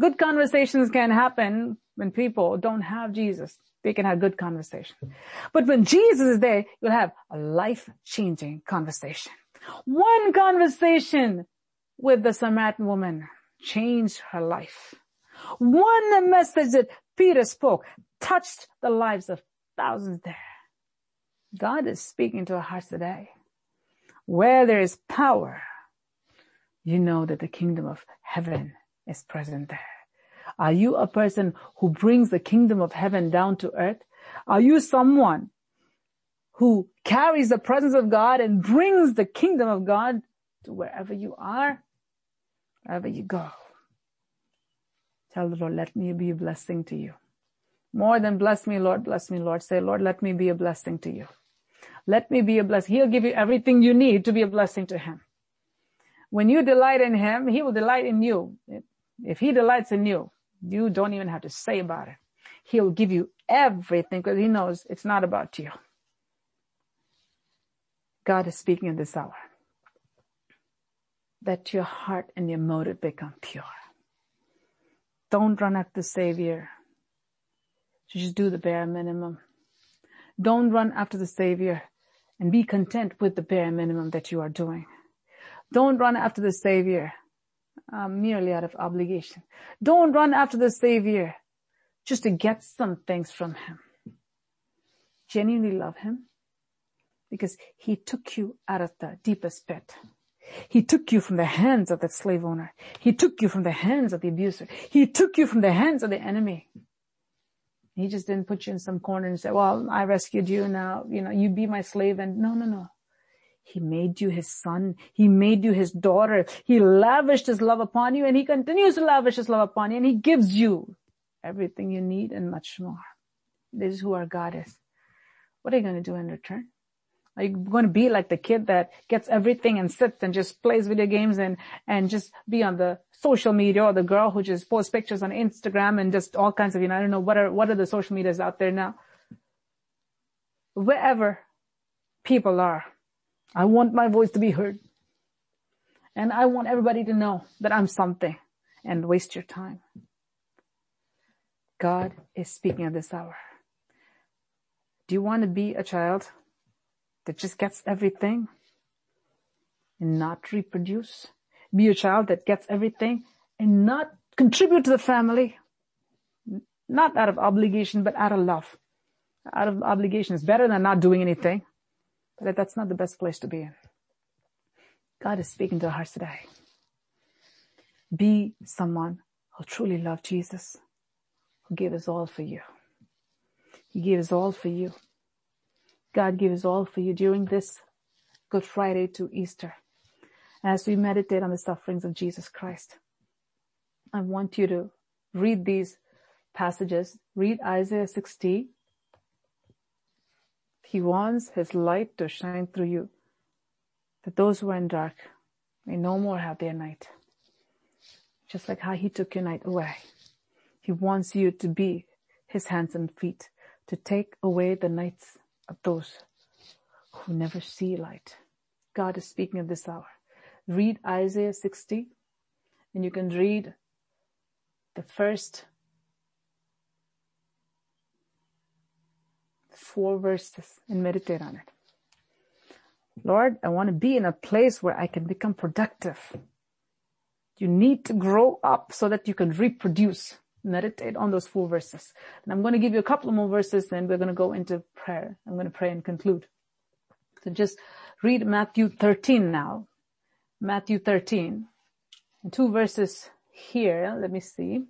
Good conversations can happen when people don't have Jesus. They can have good conversation. But when Jesus is there, you'll have a life-changing conversation. One conversation with the Samaritan woman changed her life. One message that Peter spoke touched the lives of thousands there. God is speaking to our hearts today. Where there is power, you know that the kingdom of heaven is present there. Are you a person who brings the kingdom of heaven down to earth? Are you someone who carries the presence of God and brings the kingdom of God to wherever you are, wherever you go? Tell the Lord, let me be a blessing to you. More than bless me, Lord, bless me, Lord. Say, Lord, let me be a blessing to you. Let me be a blessing. He'll give you everything you need to be a blessing to him. When you delight in him, he will delight in you. If he delights in you, you don't even have to say about it. He'll give you everything because he knows it's not about you. God is speaking in this hour. That your heart and your motive become pure. Don't run after the Savior. Just do the bare minimum. Don't run after the Savior and be content with the bare minimum that you are doing. Don't run after the Savior um, merely out of obligation. Don't run after the Savior just to get some things from Him. Genuinely love Him because He took you out of the deepest pit. He took you from the hands of the slave owner. He took you from the hands of the abuser. He took you from the hands of the enemy. He just didn't put you in some corner and say, well, I rescued you now, you know, you be my slave and no, no, no. He made you his son. He made you his daughter. He lavished his love upon you and he continues to lavish his love upon you and he gives you everything you need and much more. This is who our God is. What are you going to do in return? Are you going to be like the kid that gets everything and sits and just plays video games and, and just be on the social media or the girl who just posts pictures on Instagram and just all kinds of, you know, I don't know what are, what are the social medias out there now? Wherever people are, I want my voice to be heard. And I want everybody to know that I'm something and waste your time. God is speaking at this hour. Do you want to be a child that just gets everything and not reproduce. Be a child that gets everything and not contribute to the family. Not out of obligation, but out of love. Out of obligation is better than not doing anything. But that's not the best place to be in. God is speaking to our hearts today. Be someone who truly loved Jesus, who gave us all for you. He gave us all for you. God gives all for you during this Good Friday to Easter. As we meditate on the sufferings of Jesus Christ, I want you to read these passages. Read Isaiah 60. He wants his light to shine through you, that those who are in dark may no more have their night. Just like how he took your night away. He wants you to be his hands and feet, to take away the nights of those who never see light. God is speaking at this hour. Read Isaiah 60 and you can read the first four verses and meditate on it. Lord, I want to be in a place where I can become productive. You need to grow up so that you can reproduce meditate on those four verses. And I'm going to give you a couple more verses and we're going to go into prayer. I'm going to pray and conclude. So just read Matthew 13 now. Matthew 13. And two verses here. Let me see.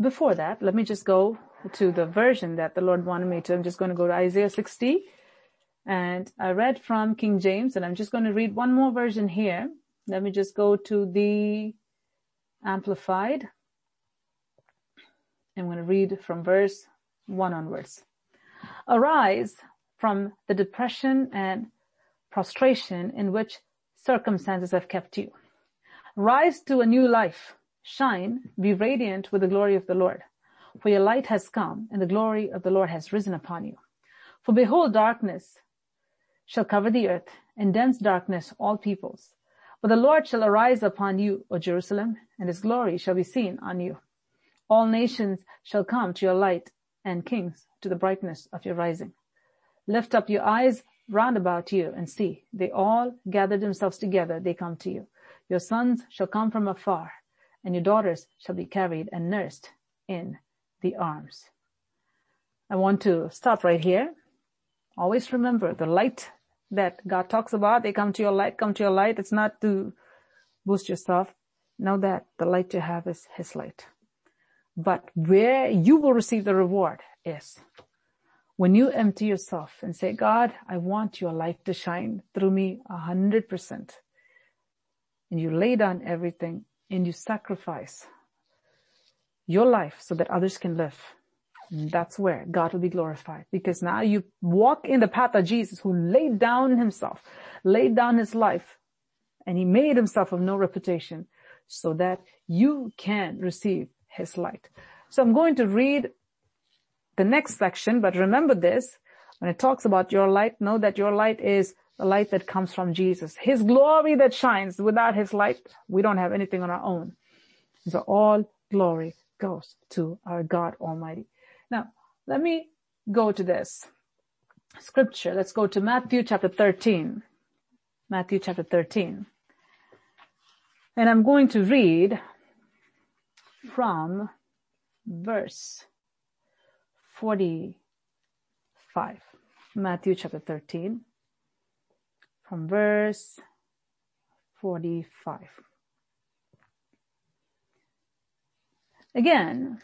Before that, let me just go to the version that the Lord wanted me to. I'm just going to go to Isaiah 60. And I read from King James and I'm just going to read one more version here. Let me just go to the Amplified. I'm going to read from verse 1 onwards. Arise from the depression and prostration in which circumstances have kept you. Rise to a new life. Shine, be radiant with the glory of the Lord. For your light has come and the glory of the Lord has risen upon you. For behold, darkness shall cover the earth and dense darkness all peoples. But the Lord shall arise upon you, O Jerusalem, and his glory shall be seen on you. All nations shall come to your light and kings to the brightness of your rising. Lift up your eyes round about you and see. They all gather themselves together. They come to you. Your sons shall come from afar and your daughters shall be carried and nursed in the arms. I want to stop right here. Always remember the light that God talks about. They come to your light, come to your light. It's not to boost yourself. Know that the light you have is his light. But where you will receive the reward is when you empty yourself and say, God, I want your light to shine through me a hundred percent. And you lay down everything and you sacrifice your life so that others can live. And that's where God will be glorified because now you walk in the path of Jesus who laid down himself, laid down his life and he made himself of no reputation so that you can receive his light. So I'm going to read the next section, but remember this, When it talks about your light, know that your light is the light that comes from Jesus. His glory that shines. Without His light, we don't have anything on our own. So all glory goes to our God Almighty. Now, let me go to this scripture. Let's go to Matthew chapter 13. Matthew chapter 13. And I'm going to read from verse 45. Matthew chapter 13 from verse 45. Again,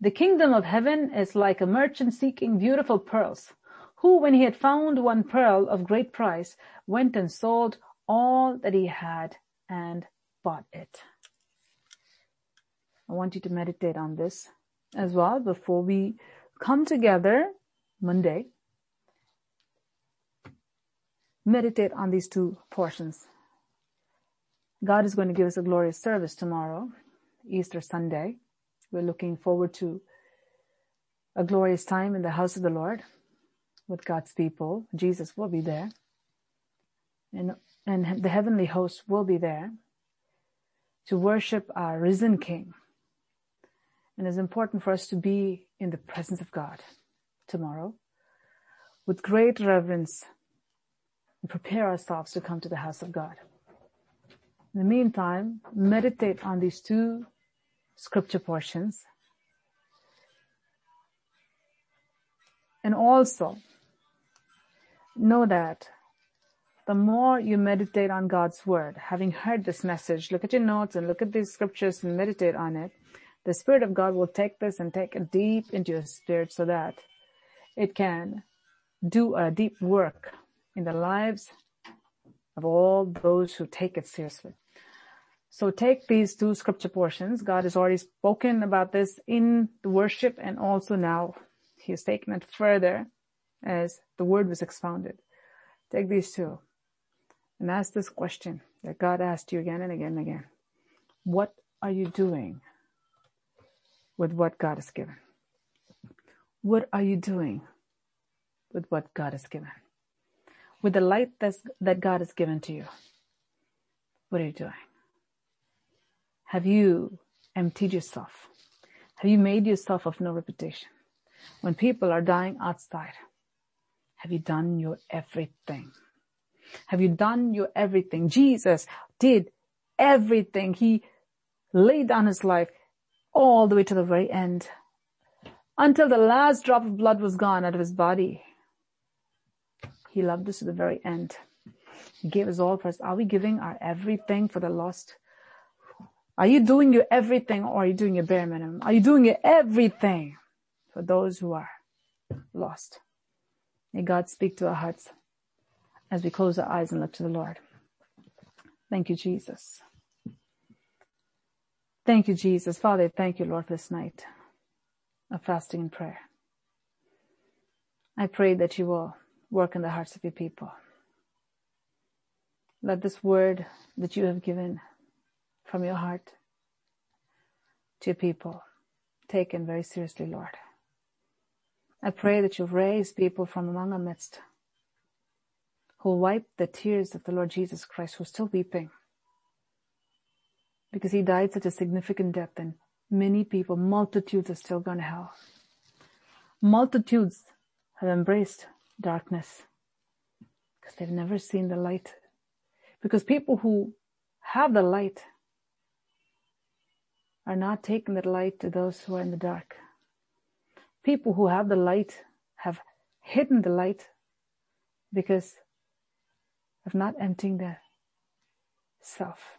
the kingdom of heaven is like a merchant seeking beautiful pearls, who when he had found one pearl of great price, went and sold all that he had and bought it. I want you to meditate on this as well before we come together Monday meditate on these two portions. God is going to give us a glorious service tomorrow, Easter Sunday. We're looking forward to a glorious time in the house of the Lord with God's people. Jesus will be there. And, and the heavenly host will be there to worship our risen King. And it's important for us to be in the presence of God tomorrow with great reverence and prepare ourselves to come to the house of God. In the meantime, meditate on these two scripture portions. And also know that the more you meditate on God's word, having heard this message, look at your notes and look at these scriptures and meditate on it, the Spirit of God will take this and take it deep into your spirit so that it can do a deep work in the lives of all those who take it seriously. So take these two scripture portions. God has already spoken about this in the worship and also now he has taken it further as the word was expounded. Take these two and ask this question that God asked you again and again and again. What are you doing with what God has given? What are you doing with what God has given? with the light that's, that God has given to you, what are you doing? Have you emptied yourself? Have you made yourself of no reputation? When people are dying outside, have you done your everything? Have you done your everything? Jesus did everything. He laid down his life all the way to the very end until the last drop of blood was gone out of his body. He loved us to the very end. He gave us all for us. Are we giving our everything for the lost? Are you doing your everything or are you doing your bare minimum? Are you doing your everything for those who are lost? May God speak to our hearts as we close our eyes and look to the Lord. Thank you, Jesus. Thank you, Jesus. Father, thank you, Lord, for this night of fasting and prayer. I pray that you will work in the hearts of your people. Let this word that you have given from your heart to your people taken very seriously, Lord. I pray that you raise people from among our midst who wipe the tears of the Lord Jesus Christ who are still weeping because he died such a significant death and many people, multitudes are still going to hell. Multitudes have embraced darkness because they've never seen the light. Because people who have the light are not taking the light to those who are in the dark. People who have the light have hidden the light because of not emptying their self.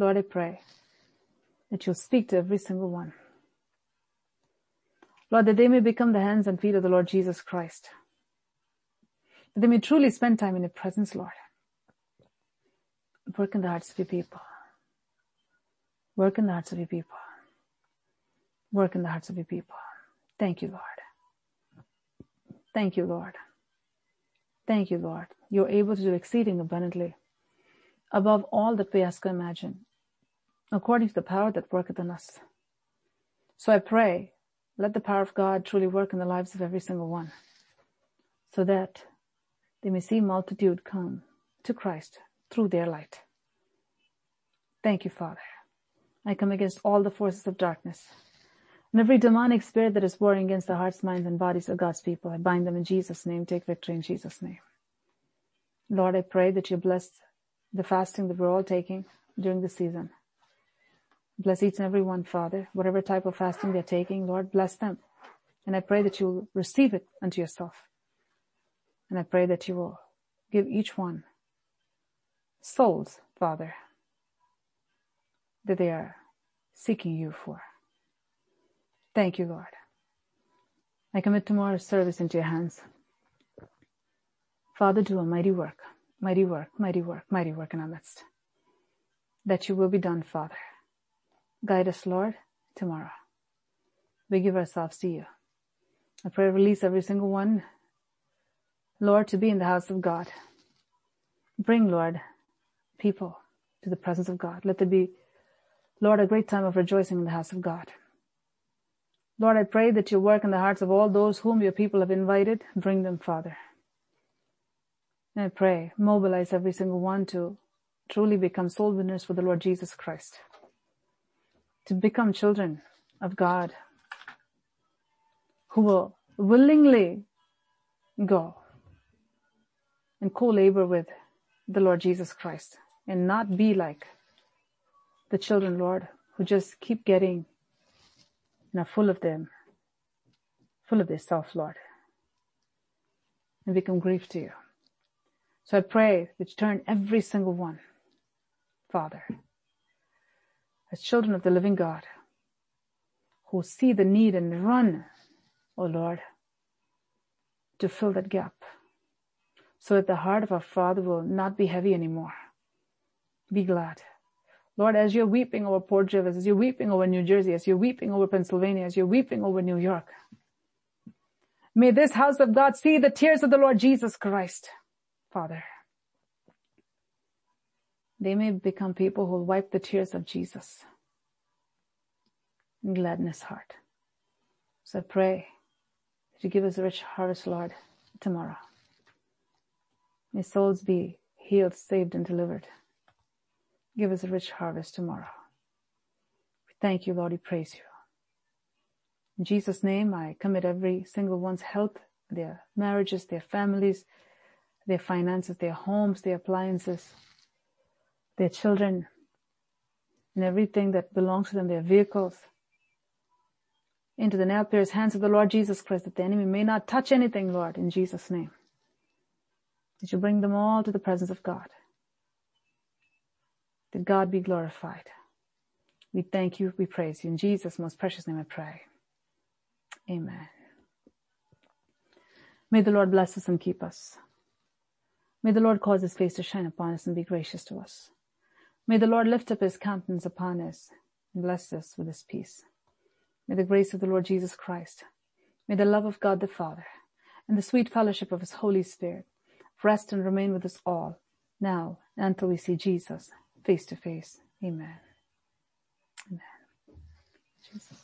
Lord, I pray that you'll speak to every single one. Lord, that they may become the hands and feet of the Lord Jesus Christ that they may truly spend time in your presence, Lord. Work in the hearts of your people. Work in the hearts of your people. Work in the hearts of your people. Thank you, Lord. Thank you, Lord. Thank you, Lord. You're able to do exceeding abundantly above all that we ask or imagine, according to the power that worketh in us. So I pray, let the power of God truly work in the lives of every single one. so that they may see multitude come to Christ through their light. Thank you, Father. I come against all the forces of darkness and every demonic spirit that is warring against the hearts, minds, and bodies of God's people. I bind them in Jesus' name. Take victory in Jesus' name. Lord, I pray that you bless the fasting that we're all taking during the season. Bless each and every one, Father. Whatever type of fasting they're taking, Lord, bless them. And I pray that you will receive it unto yourself. And I pray that you will give each one souls, Father, that they are seeking you for. Thank you, Lord. I commit tomorrow's service into your hands. Father, do a mighty work, mighty work, mighty work, mighty work in our midst. That you will be done, Father. Guide us, Lord, tomorrow. We give ourselves to you. I pray release every single one, Lord, to be in the house of God. Bring, Lord, people to the presence of God. Let there be, Lord, a great time of rejoicing in the house of God. Lord, I pray that you work in the hearts of all those whom your people have invited. Bring them, Father. And I pray, mobilize every single one to truly become soul winners for the Lord Jesus Christ. To become children of God who will willingly go and co-labor with the Lord Jesus Christ and not be like the children, Lord, who just keep getting are full of them, full of their self, Lord, and become grief to you. So I pray that you turn every single one, Father, as children of the living God, who see the need and run, O Lord, to fill that gap, so that the heart of our Father will not be heavy anymore. Be glad. Lord, as you're weeping over Port Jervis, as you're weeping over New Jersey, as you're weeping over Pennsylvania, as you're weeping over New York, may this house of God see the tears of the Lord Jesus Christ, Father. They may become people who will wipe the tears of Jesus and gladden his heart. So I pray that you give us a rich harvest, Lord, tomorrow. May souls be healed, saved, and delivered. Give us a rich harvest tomorrow. We thank you, Lord. We praise you. In Jesus' name, I commit every single one's health, their marriages, their families, their finances, their homes, their appliances, their children, and everything that belongs to them, their vehicles, into the nail pierced hands of the Lord Jesus Christ, that the enemy may not touch anything, Lord, in Jesus' name. That you bring them all to the presence of God that God be glorified. We thank you, we praise you. In Jesus' most precious name I pray. Amen. May the Lord bless us and keep us. May the Lord cause his face to shine upon us and be gracious to us. May the Lord lift up his countenance upon us and bless us with his peace. May the grace of the Lord Jesus Christ, may the love of God the Father, and the sweet fellowship of his Holy Spirit rest and remain with us all, now and until we see Jesus face to face. Amen. Amen. Jesus.